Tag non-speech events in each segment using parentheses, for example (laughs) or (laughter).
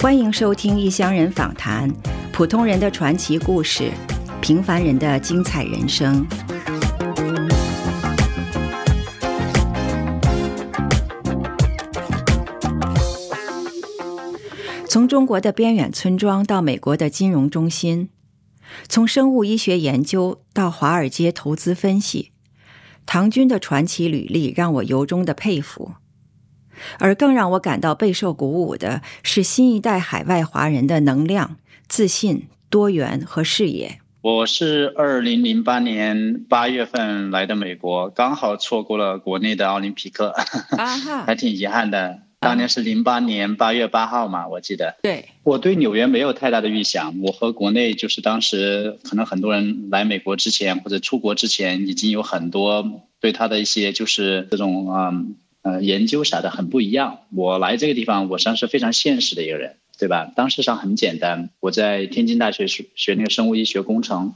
欢迎收听异乡人访谈，普通人的传奇故事，平凡人的精彩人生。从中国的边远村庄到美国的金融中心，从生物医学研究到华尔街投资分析，唐军的传奇履历让我由衷的佩服。而更让我感到备受鼓舞的是新一代海外华人的能量、自信、多元和视野。我是二零零八年八月份来的美国，刚好错过了国内的奥林匹克，(laughs) 还挺遗憾的。当年是零八年八月八号嘛，我记得。对，我对纽约没有太大的预想。我和国内就是当时可能很多人来美国之前或者出国之前，已经有很多对他的一些就是这种啊。呃，研究啥的很不一样。我来这个地方，我算是非常现实的一个人，对吧？当时上很简单，我在天津大学学学那个生物医学工程，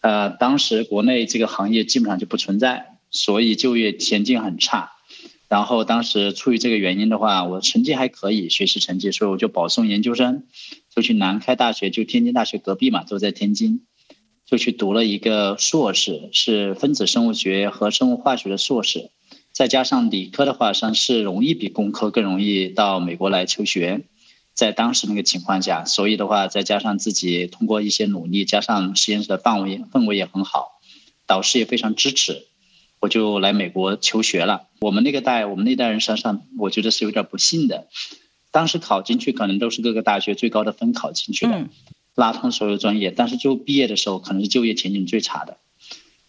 呃，当时国内这个行业基本上就不存在，所以就业前景很差。然后当时出于这个原因的话，我成绩还可以，学习成绩，所以我就保送研究生，就去南开大学，就天津大学隔壁嘛，都在天津，就去读了一个硕士，是分子生物学和生物化学的硕士。再加上理科的话，算是容易比工科更容易到美国来求学，在当时那个情况下，所以的话，再加上自己通过一些努力，加上实验室的氛围氛围也很好，导师也非常支持，我就来美国求学了。我们那个代，我们那代人身上，我觉得是有点不幸的，当时考进去可能都是各个大学最高的分考进去的，拉通所有专业，但是就毕业的时候，可能是就业前景最差的。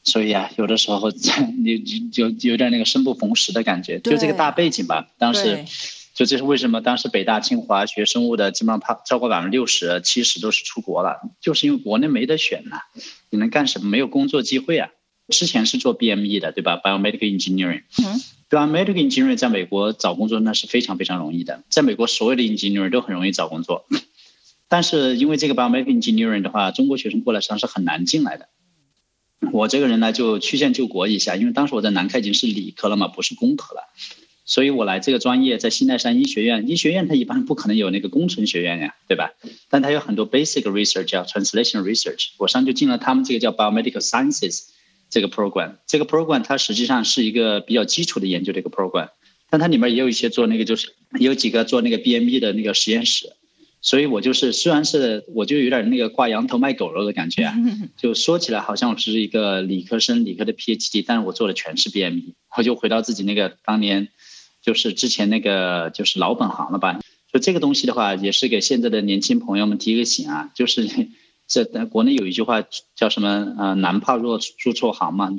所以啊，有的时候 (laughs) 你就就有点那个生不逢时的感觉，就这个大背景吧。当时，就这是为什么当时北大清华学生物的基本上超过百分之六十、七十都是出国了，就是因为国内没得选呐。你能干什么？没有工作机会啊。之前是做 BME 的，对吧？Biomedical Engineering。嗯。Biomedical Engineering 在美国找工作那是非常非常容易的，在美国所有的 engineer 都很容易找工作，但是因为这个 Biomedical Engineering 的话，中国学生过来实际上是很难进来的。(laughs) 我这个人呢，就曲线救国一下，因为当时我在南开已经是理科了嘛，不是工科了，所以我来这个专业在新泰山医学院，医学院它一般不可能有那个工程学院呀，对吧？但它有很多 basic research 叫 translation research，我上就进了他们这个叫 biomedical sciences 这个 program，这个 program 它实际上是一个比较基础的研究的一个 program，但它里面也有一些做那个就是有几个做那个 BME 的那个实验室。所以我就是，虽然是我就有点那个挂羊头卖狗肉的感觉啊，(laughs) 就说起来好像我是一个理科生，理科的 PhD，但是我做的全是 BME，我就回到自己那个当年，就是之前那个就是老本行了吧。就这个东西的话，也是给现在的年轻朋友们提个醒啊，就是这国内有一句话叫什么呃，男怕入入错行嘛，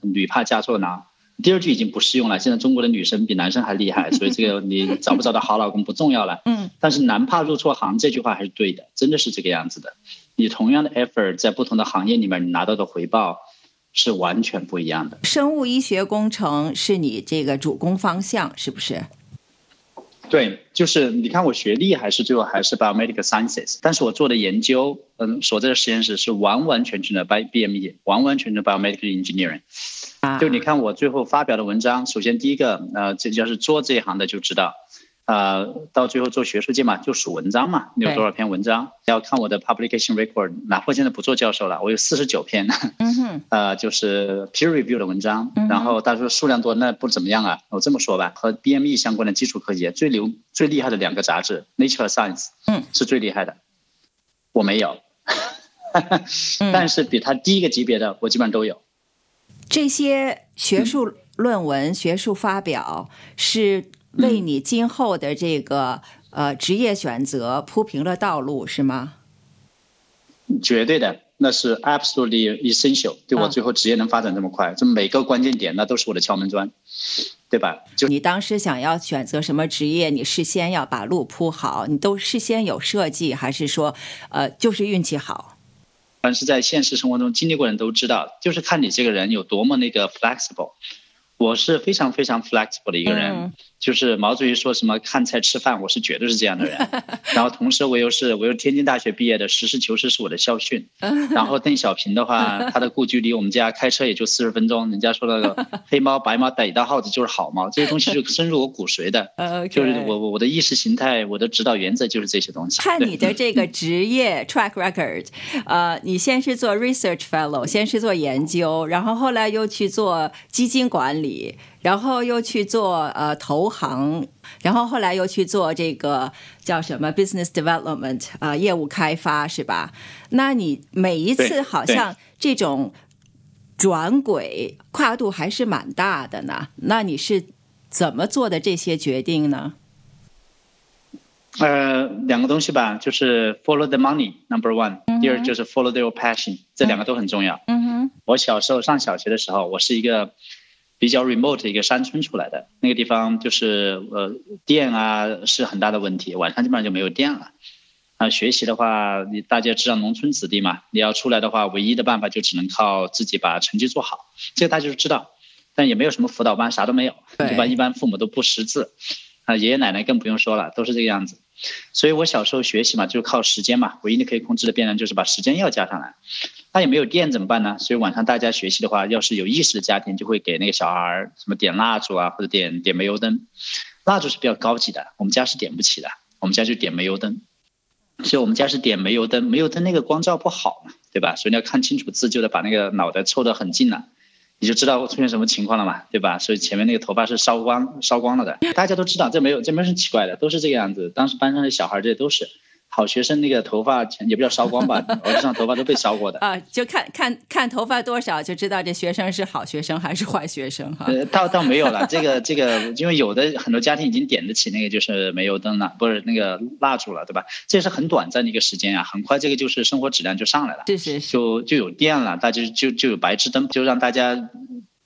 女怕嫁错郎。第二句已经不适用了。现在中国的女生比男生还厉害，(laughs) 所以这个你找不找到好老公不重要了。嗯。但是男怕入错行这句话还是对的，真的是这个样子的。你同样的 effort 在不同的行业里面，你拿到的回报是完全不一样的。生物医学工程是你这个主攻方向，是不是？对，就是你看我学历还是最后还是 biomedical sciences，但是我做的研究，嗯，所在的实验室是完完全全的 by BME，完完全全的 biomedical engineering。就你看我最后发表的文章，首先第一个，呃，这要是做这一行的就知道，呃，到最后做学术界嘛，就数文章嘛，你有多少篇文章？要看我的 publication record，哪怕现在不做教授了，我有四十九篇，嗯 (laughs) 哼，呃，就是 peer review 的文章，然后他说数量多，那不怎么样啊。我这么说吧，和 BME 相关的基础科学最牛、最厉害的两个杂志，Nature Science，嗯，是最厉害的，我没有，(laughs) 但是比他低一个级别的，我基本上都有。这些学术论文、学术发表是为你今后的这个呃职业选择铺平了道路，是吗？绝对的，那是 absolutely essential。对我最后职业能发展这么快，这每个关键点那都是我的敲门砖，对吧？就你当时想要选择什么职业，你事先要把路铺好，你都事先有设计，还是说呃就是运气好？凡是在现实生活中经历过人都知道，就是看你这个人有多么那个 flexible。我是非常非常 flexible 的一个人，就是毛主席说什么看菜吃饭，我是绝对是这样的人。(laughs) 然后同时我又是我又天津大学毕业的，实事求是是我的校训。(laughs) 然后邓小平的话，他的故居离我们家开车也就四十分钟。人家说那个 (laughs) 黑猫白猫逮到耗子就是好猫，这些东西是深入我骨髓的。就是我我我的意识形态，我的指导原则就是这些东西。看你的这个职业 track record，呃，你先是做 research fellow，先是做研究，然后后来又去做基金管理。然后又去做呃投行，然后后来又去做这个叫什么 business development 啊业务开发是吧？那你每一次好像这种转轨跨度还是蛮大的呢。那你是怎么做的这些决定呢？呃，两个东西吧，就是 follow the money number one，第二就是 follow your passion，这两个都很重要。嗯哼，我小时候上小学的时候，我是一个。比较 remote 一个山村出来的那个地方，就是呃电啊是很大的问题，晚上基本上就没有电了。啊，学习的话，你大家知道农村子弟嘛，你要出来的话，唯一的办法就只能靠自己把成绩做好，这个大家都知道。但也没有什么辅导班，啥都没有，对吧？一般父母都不识字，啊，爷爷奶奶更不用说了，都是这个样子。所以我小时候学习嘛，就是靠时间嘛，唯一的可以控制的变量就是把时间要加上来。那也没有电怎么办呢？所以晚上大家学习的话，要是有意识的家庭，就会给那个小孩什么点蜡烛啊，或者点点煤油灯。蜡烛是比较高级的，我们家是点不起的，我们家就点煤油灯。所以我们家是点煤油灯，煤油灯那个光照不好嘛，对吧？所以你要看清楚字，就得把那个脑袋凑得很近了，你就知道出现什么情况了嘛，对吧？所以前面那个头发是烧光烧光了的，大家都知道，这没有这没什么奇怪的，都是这个样子。当时班上的小孩这都是。好学生那个头发 (laughs) 也不叫烧光吧，额头上头发都被烧过的啊，就看看看头发多少就知道这学生是好学生还是坏学生哈。呃，倒倒没有了，(laughs) 这个这个，因为有的很多家庭已经点得起那个就是煤油灯了，不是那个蜡烛了，对吧？这是很短暂的一个时间啊，很快这个就是生活质量就上来了，是是是，就就有电了，大家就就有白炽灯，就让大家。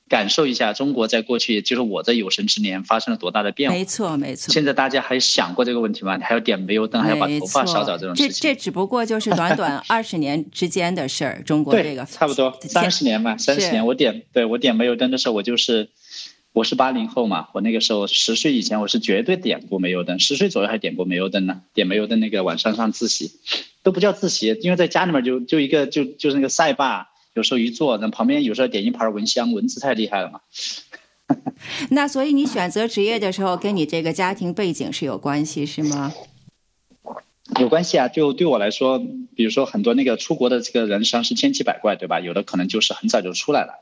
感受一下中国在过去，就是我的有生之年发生了多大的变化？没错，没错。现在大家还想过这个问题吗？还要点煤油灯，还要把头发烧着这种事情。这这只不过就是短短 (laughs) 二十年之间的事儿。中国这个差不多三十年吧，三十年。我点对我点煤油灯的时候，我就是我是八零后嘛，我那个时候十岁以前我是绝对点过煤油灯，十岁左右还点过煤油灯呢。点煤油灯那个晚上上自习都不叫自习，因为在家里面就就一个就就是那个赛霸。有时候一坐，那旁边有时候点一盘蚊香，蚊子太厉害了嘛。(laughs) 那所以你选择职业的时候，跟你这个家庭背景是有关系是吗？有关系啊，就对我来说，比如说很多那个出国的这个人实际上是千奇百怪，对吧？有的可能就是很早就出来了，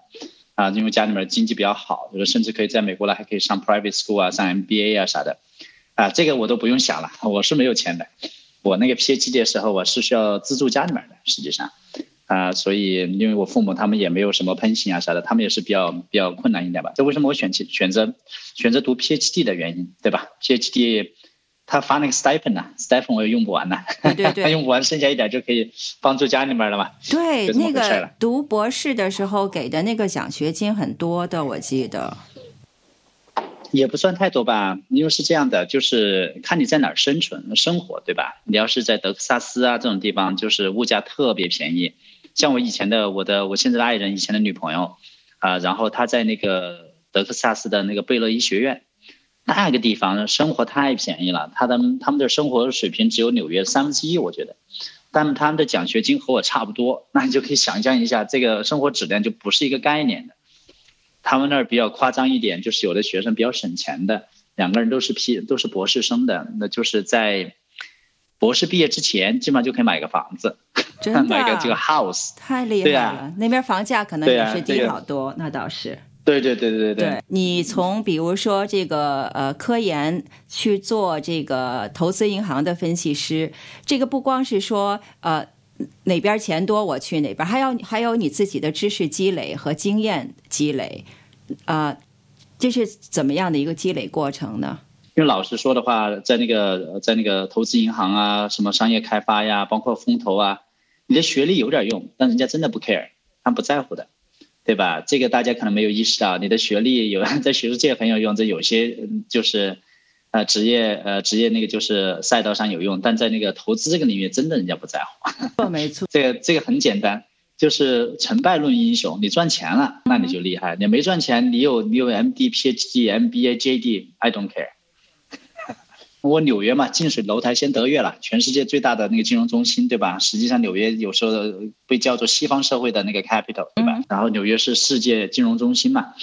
啊，因为家里面经济比较好，有的甚至可以在美国来还可以上 private school 啊，上 MBA 啊啥的，啊，这个我都不用想了，我是没有钱的，我那个 PhD 的时候我是需要资助家里面的，实际上。啊，所以因为我父母他们也没有什么喷型啊啥的，他们也是比较比较困难一点吧。这为什么我选选选择选择读 PhD 的原因，对吧？PhD 他发那个 stipend 呢，stipend 我也用不完呢，对对，用不完剩下一点就可以帮助家里面了嘛。对，那个读博士的时候给的那个奖学金很多的，我记得。也不算太多吧，因为是这样的，就是看你在哪儿生存生活，对吧？你要是在德克萨斯啊这种地方，就是物价特别便宜。像我以前的我的我现在的爱人以前的女朋友，啊，然后她在那个德克萨斯的那个贝勒医学院，那个地方生活太便宜了，他的他们的生活水平只有纽约三分之一，我觉得，但他们的奖学金和我差不多，那你就可以想象一下，这个生活质量就不是一个概念的。他们那儿比较夸张一点，就是有的学生比较省钱的，两个人都是 P 都是博士生的，那就是在。博士毕业之前，基本上就可以买个房子，真的买个这个 house，太厉害了。那边房价可能也是低好多，那倒是。对对对对对。你从比如说这个呃科研去做这个投资银行的分析师，这个不光是说呃哪边钱多我去哪边，还要还有你自己的知识积累和经验积累，啊，这是怎么样的一个积累过程呢？因为老实说的话，在那个在那个投资银行啊，什么商业开发呀，包括风投啊，你的学历有点用，但人家真的不 care，他们不在乎的，对吧？这个大家可能没有意识到，你的学历有 (laughs) 在学术界很有用，这有些就是呃职业呃职业那个就是赛道上有用，但在那个投资这个领域，真的人家不在乎。(laughs) 没错，这个这个很简单。就是成败论英雄，你赚钱了，那你就厉害；你没赚钱，你有你有 MD、PhD、MBA、JD，I don't care。(laughs) 我纽约嘛，近水楼台先得月了，全世界最大的那个金融中心，对吧？实际上纽约有时候被叫做西方社会的那个 capital，对吧？然后纽约是世界金融中心嘛，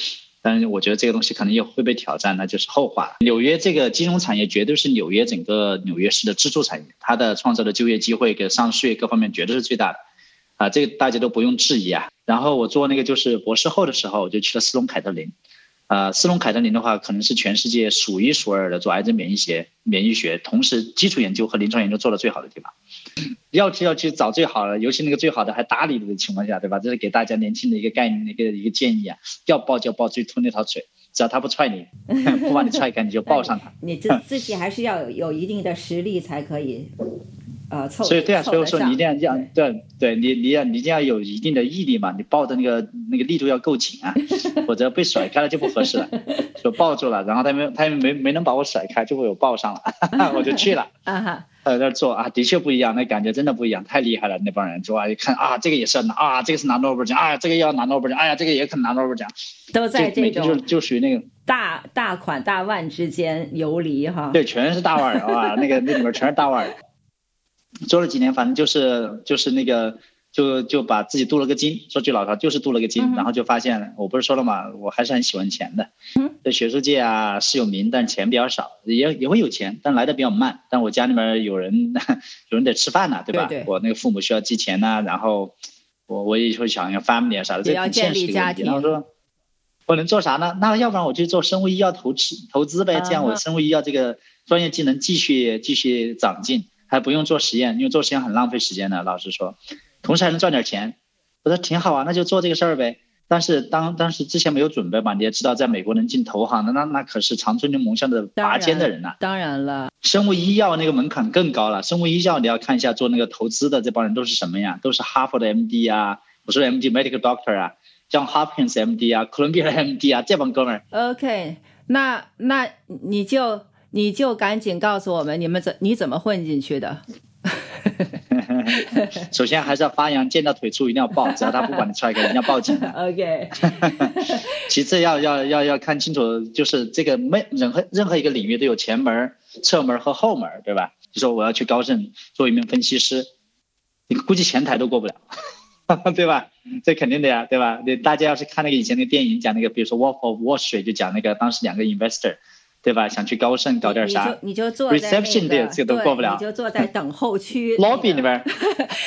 但是我觉得这个东西可能也会被挑战，那就是后话。纽约这个金融产业绝对是纽约整个纽约市的支柱产业，它的创造的就业机会跟上税各方面绝对是最大的，啊，这个大家都不用质疑啊。然后我做那个就是博士后的时候，我就去了斯隆凯特林。呃，斯隆凯特林的话，可能是全世界数一数二的做癌症免疫学、免疫学，同时基础研究和临床研究做的最好的地方。(clears throat) 要去要去找最好的，尤其那个最好的还搭理的情况下，对吧？这是给大家年轻的一个概念，一个一个建议啊。要抱就抱最秃那条腿，只要他不踹你，(laughs) 不把你踹开，你就抱上他。你自自己还是要有有一定的实力才可以。呃，所以对啊，所以说你一定要这样，对对，你你要你一定要有一定的毅力嘛，你抱的那个那个力度要够紧啊，否则被甩开了就不合适了。就抱住了，然后他没他没没能把我甩开，就被我抱上了，(laughs) 我就去了。啊哈，在那做啊，的确不一样，那感觉真的不一样，太厉害了那帮人，就啊一看啊，这个也是拿啊，这个是拿诺贝尔奖啊，这个要拿诺贝尔奖，哎呀，这个也可能拿诺贝尔奖，都在这种就就属于那个大大款大腕之间游离哈。对，全是大腕儿 (laughs) 啊，那个那里面全是大腕。做了几年，反正就是就是那个，就就把自己镀了个金。说句老实话，就是镀了个金，然后就发现，我不是说了嘛，我还是很喜欢钱的。在学术界啊是有名，但钱比较少，也也会有钱，但来的比较慢。但我家里面有人，(laughs) 有人得吃饭呢，对吧？我那个父母需要寄钱呐，然后我我也会想要 family 啊啥的，这很现实的问题。然后说，我能做啥呢？那要不然我就做生物医药投资投资呗，这样我生物医药这个专业技能继续继续长进。还不用做实验，因为做实验很浪费时间的。老实说，同时还能赚点钱，我说挺好啊，那就做这个事儿呗。但是当当时之前没有准备嘛，你也知道，在美国能进投行的那那可是长春牛盟校的拔尖的人呐。当然了，生物医药那个门槛更高了。生物医药你要看一下做那个投资的这帮人都是什么呀？都是哈佛的 MD 啊，我说 MD medical doctor 啊，像 Hopkins MD 啊，哥伦比亚 MD 啊，这帮哥们儿。OK，那那你就。你就赶紧告诉我们，你们怎你怎么混进去的？(laughs) (laughs) 首先还是要发扬，见到腿粗一定要抱，只要他不管你踹开，一定要抱紧的。(laughs) OK。其次要要要要看清楚，就是这个没任何任何一个领域都有前门、侧门和后门，对吧？就说我要去高盛做一名分析师，你估计前台都过不了，对吧？这肯定的呀，对吧？你大家要是看那个以前那个电影，讲那个，比如说《Wolf of Wall Street》，就讲那个当时两个 investor。对吧？想去高盛搞点啥？你就坐在 reception 这这都过不了，你就坐在等候区 (laughs) lobby 里边，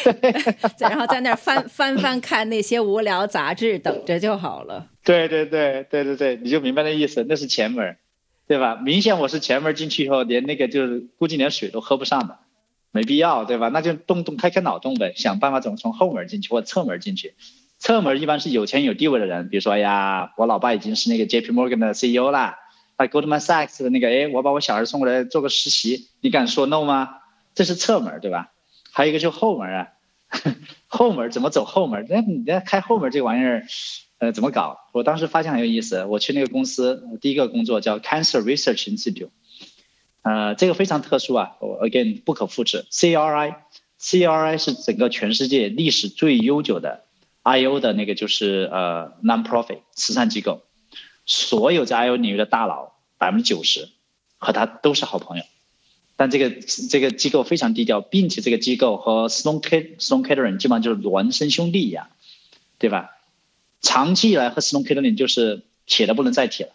(laughs) 然后在那儿翻翻翻看那些无聊杂志，等着就好了。(laughs) 对对对对对对，你就明白那意思，那是前门，对吧？明显我是前门进去以后，连那个就是估计连水都喝不上的，没必要，对吧？那就动动开开脑洞呗，想办法怎么从后门进去或侧门进去。侧门一般是有钱有地位的人，比如说呀，我老爸已经是那个 JP Morgan 的 CEO 啦。Goldman Sachs 的那个，哎，我把我小孩送过来做个实习，你敢说 no 吗？这是侧门，对吧？还有一个就后门啊，(laughs) 后门怎么走后门？那你那开后门这玩意儿，呃，怎么搞？我当时发现很有意思，我去那个公司，第一个工作叫 Cancer Research Institute，呃，这个非常特殊啊，again 不可复制。CRI，CRI 是整个全世界历史最悠久的 IO 的那个就是呃 non-profit 慈善机构。所有在 I O 领域的大佬，百分之九十和他都是好朋友，但这个这个机构非常低调，并且这个机构和 Stone K Stone Catering 基本上就是孪生兄弟一样，对吧？长期以来和 Stone Catering 就是铁的不能再铁了，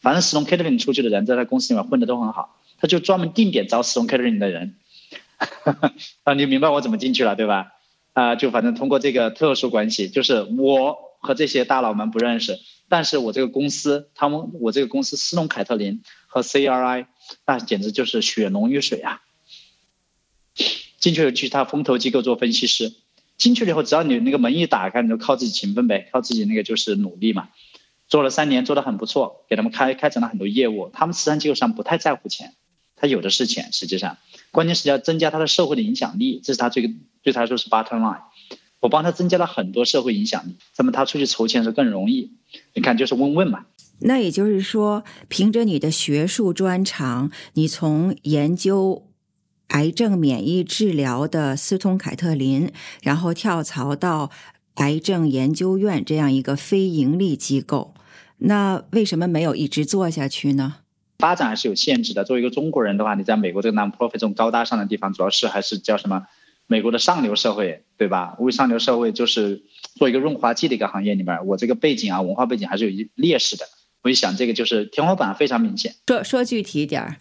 反正 Stone Catering 出去的人在他公司里面混的都很好，他就专门定点招 Stone Catering 的人，(laughs) 啊，你明白我怎么进去了对吧？啊，就反正通过这个特殊关系，就是我和这些大佬们不认识。但是我这个公司，他们我这个公司斯隆凯特林和 CRI，那简直就是血浓于水啊！进去了去他风投机构做分析师，进去了以后，只要你那个门一打开，你就靠自己勤奋呗，靠自己那个就是努力嘛。做了三年，做的很不错，给他们开开展了很多业务。他们慈善机构上不太在乎钱，他有的是钱，实际上，关键是要增加他的社会的影响力，这是他最对他来说是 bottom line。我帮他增加了很多社会影响力，那么他出去筹钱是更容易。你看，就是问问嘛。那也就是说，凭着你的学术专长，你从研究癌症免疫治疗的斯通凯特林，然后跳槽到癌症研究院这样一个非盈利机构，那为什么没有一直做下去呢？发展还是有限制的。作为一个中国人的话，你在美国这个 non-profit 这种高大上的地方，主要是还是叫什么？美国的上流社会，对吧？为上流社会就是做一个润滑剂的一个行业里面，我这个背景啊，文化背景还是有一劣势的。我一想，这个就是天花板非常明显。说说具体一点儿，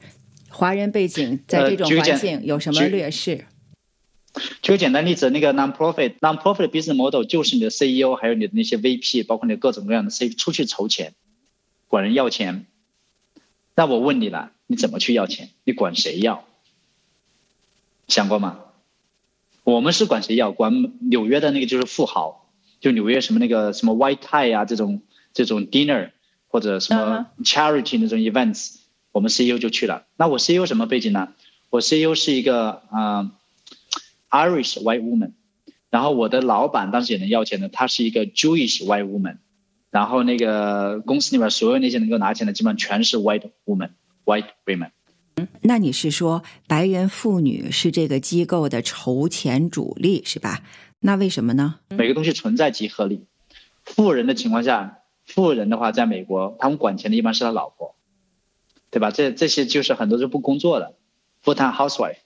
华人背景在这种环境有什么劣势？举个简单例子，那个 non-profit non-profit business model 就是你的 CEO 还有你的那些 VP，包括你的各种各样的 C 出去筹钱，管人要钱。那我问你了，你怎么去要钱？你管谁要？想过吗？我们是管谁要？管纽约的那个就是富豪，就纽约什么那个什么 white tie 啊这种这种 dinner 或者什么 charity 那种 events，我们 CEO 就去了。那我 CEO 什么背景呢？我 CEO 是一个啊 Irish white woman，然后我的老板当时也能要钱的，他是一个 Jewish white woman。然后那个公司里面所有那些能够拿钱的，基本上全是 white woman，white women。那你是说白人妇女是这个机构的筹钱主力是吧？那为什么呢？每个东西存在即合理。富人的情况下，富人的话在美国，他们管钱的一般是他老婆，对吧？这这些就是很多是不工作的，full-time housewife。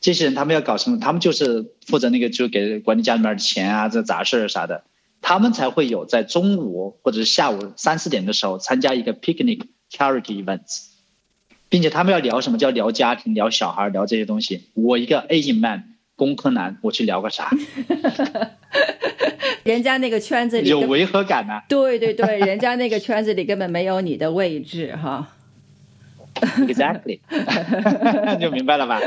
这些人他们要搞什么？他们就是负责那个，就给管理家里面的钱啊，这杂事儿啥的。他们才会有在中午或者是下午三四点的时候参加一个 picnic charity events，并且他们要聊什么叫聊家庭、聊小孩、聊这些东西。我一个 Asian man 工科男，我去聊个啥？(laughs) 人家那个圈子里有违和感呢。对对对，(laughs) 人家那个圈子里根本没有你的位置哈。Exactly，(laughs) 就明白了吧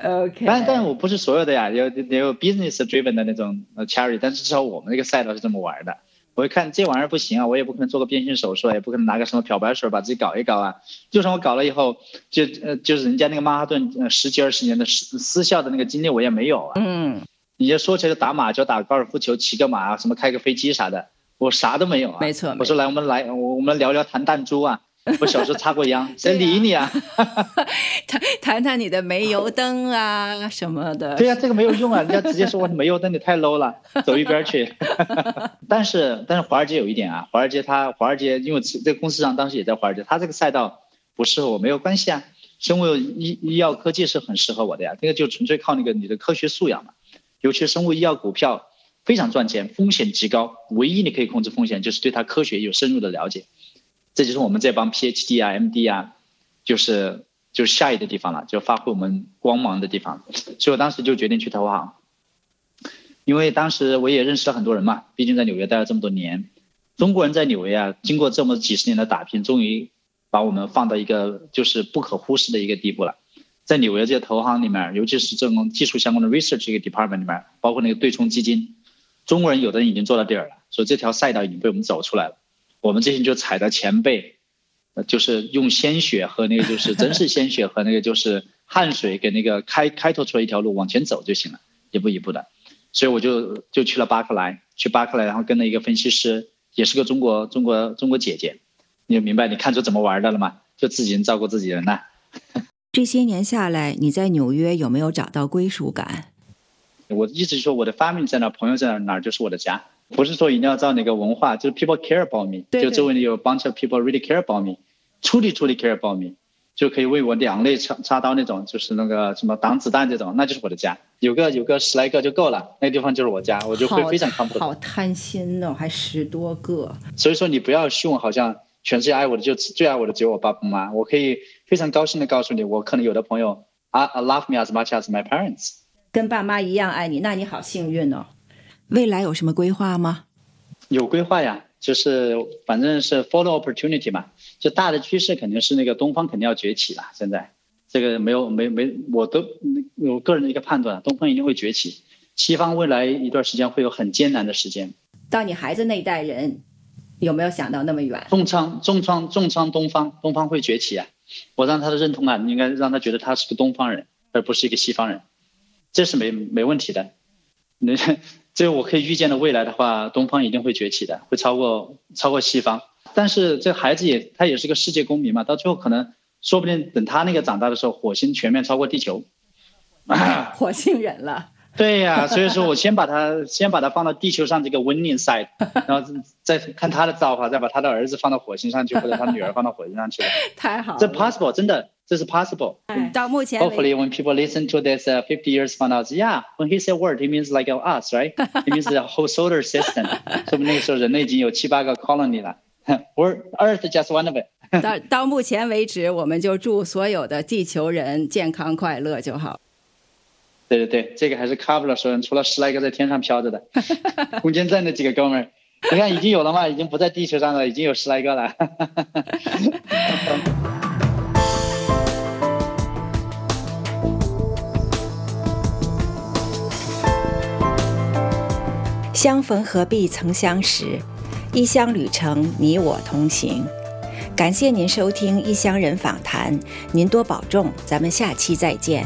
？OK。但但我不是所有的呀，有有 business driven 的那种 charity，但是至少我们那个赛道是这么玩的。我一看这玩意儿不行啊，我也不可能做个变性手术，也不可能拿个什么漂白水把自己搞一搞啊。就算我搞了以后，就呃就是人家那个曼哈顿十几二十年的私私校的那个经历我也没有啊。嗯。你就说起来打马球、打高尔夫球、骑个马啊、什么开个飞机啥的，我啥都没有啊。没错。我说来，我们来，我们聊聊弹弹珠啊。(laughs) 我小时候插过秧，(laughs) 谁理你啊？谈谈谈你的煤油灯啊 (laughs) 什么的。对呀，这个没有用啊，人家直接说我煤油灯你太 low 了，走一边去。但是但是华尔街有一点啊，华尔街它华尔街因为这个公司上当时也在华尔街，它这个赛道不适合我，没有关系啊。生物医医药科技是很适合我的呀，这个就纯粹靠那个你的科学素养嘛。尤其是生物医药股票非常赚钱，风险极高，唯一你可以控制风险就是对它科学有深入的了解。这就是我们这帮 PhD 啊、MD 啊，就是就是下一个地方了，就发挥我们光芒的地方。所以我当时就决定去投行，因为当时我也认识了很多人嘛，毕竟在纽约待了这么多年。中国人在纽约啊，经过这么几十年的打拼，终于把我们放到一个就是不可忽视的一个地步了。在纽约这些投行里面，尤其是这种技术相关的 research 一个 department 里面，包括那个对冲基金，中国人有的人已经做到底儿了，所以这条赛道已经被我们走出来了。我们这些就踩着前辈，呃，就是用鲜血和那个就是 (laughs) 真是鲜血和那个就是汗水给那个开开拓出来一条路往前走就行了，一步一步的。所以我就就去了巴克莱，去巴克莱，然后跟了一个分析师，也是个中国中国中国姐姐，你就明白你看出怎么玩的了吗？就自己人照顾自己人了。(laughs) 这些年下来，你在纽约有没有找到归属感？我的意思是说，我的 family 在哪，朋友在哪，哪儿就是我的家。不是说一定要造哪个文化，就是 people care about me，就周围有 bunch of people really care about me，处理处理 care about me，就可以为我两肋插插刀那种，就是那个什么挡子弹这种，那就是我的家。有个有个十来个就够了，那个地方就是我家，我就会非常 comfortable。好贪心哦，还十多个。所以说你不要凶，好像全世界爱我的就最爱我的只有我爸爸妈妈。我可以非常高兴的告诉你，我可能有的朋友啊 love me as much as my parents，跟爸妈一样爱你，那你好幸运哦。未来有什么规划吗？有规划呀，就是反正是 follow opportunity 嘛，就大的趋势肯定是那个东方肯定要崛起了。现在这个没有没没，我都我个人的一个判断，东方一定会崛起，西方未来一段时间会有很艰难的时间。到你孩子那一代人，有没有想到那么远？重创重创重创东方，东方会崛起啊！我让他的认同感应该让他觉得他是个东方人，而不是一个西方人，这是没没问题的。那。这个我可以预见的未来的话，东方一定会崛起的，会超过超过西方。但是这孩子也他也是个世界公民嘛，到最后可能说不定等他那个长大的时候，火星全面超过地球。(laughs) 火星人了。对呀，所以说我先把他 (laughs) 先把他放到地球上这个 winning side，(laughs) 然后再看他的造化，再把他的儿子放到火星上去，或者他女儿放到火星上去。太好，这 possible，真的，这是 possible。到目前，Hopefully when people listen to this fifty years from now, yeah, when he said word, he means like us, right? It means the whole solar system。(laughs) 说明那个时候人类已经有七八个 colony 了，We're (laughs) Earth just one of it。(laughs) 到到目前为止，我们就祝所有的地球人健康快乐就好。对对对，这个还是卡布了说，除了十来个在天上飘着的，空间站那几个哥们儿，你看已经有了嘛，已经不在地球上了，已经有十来个了。 相逢何必曾相识，异乡旅程你我同行。感谢您收听《异乡人访谈》，您多保重，咱们下期再见。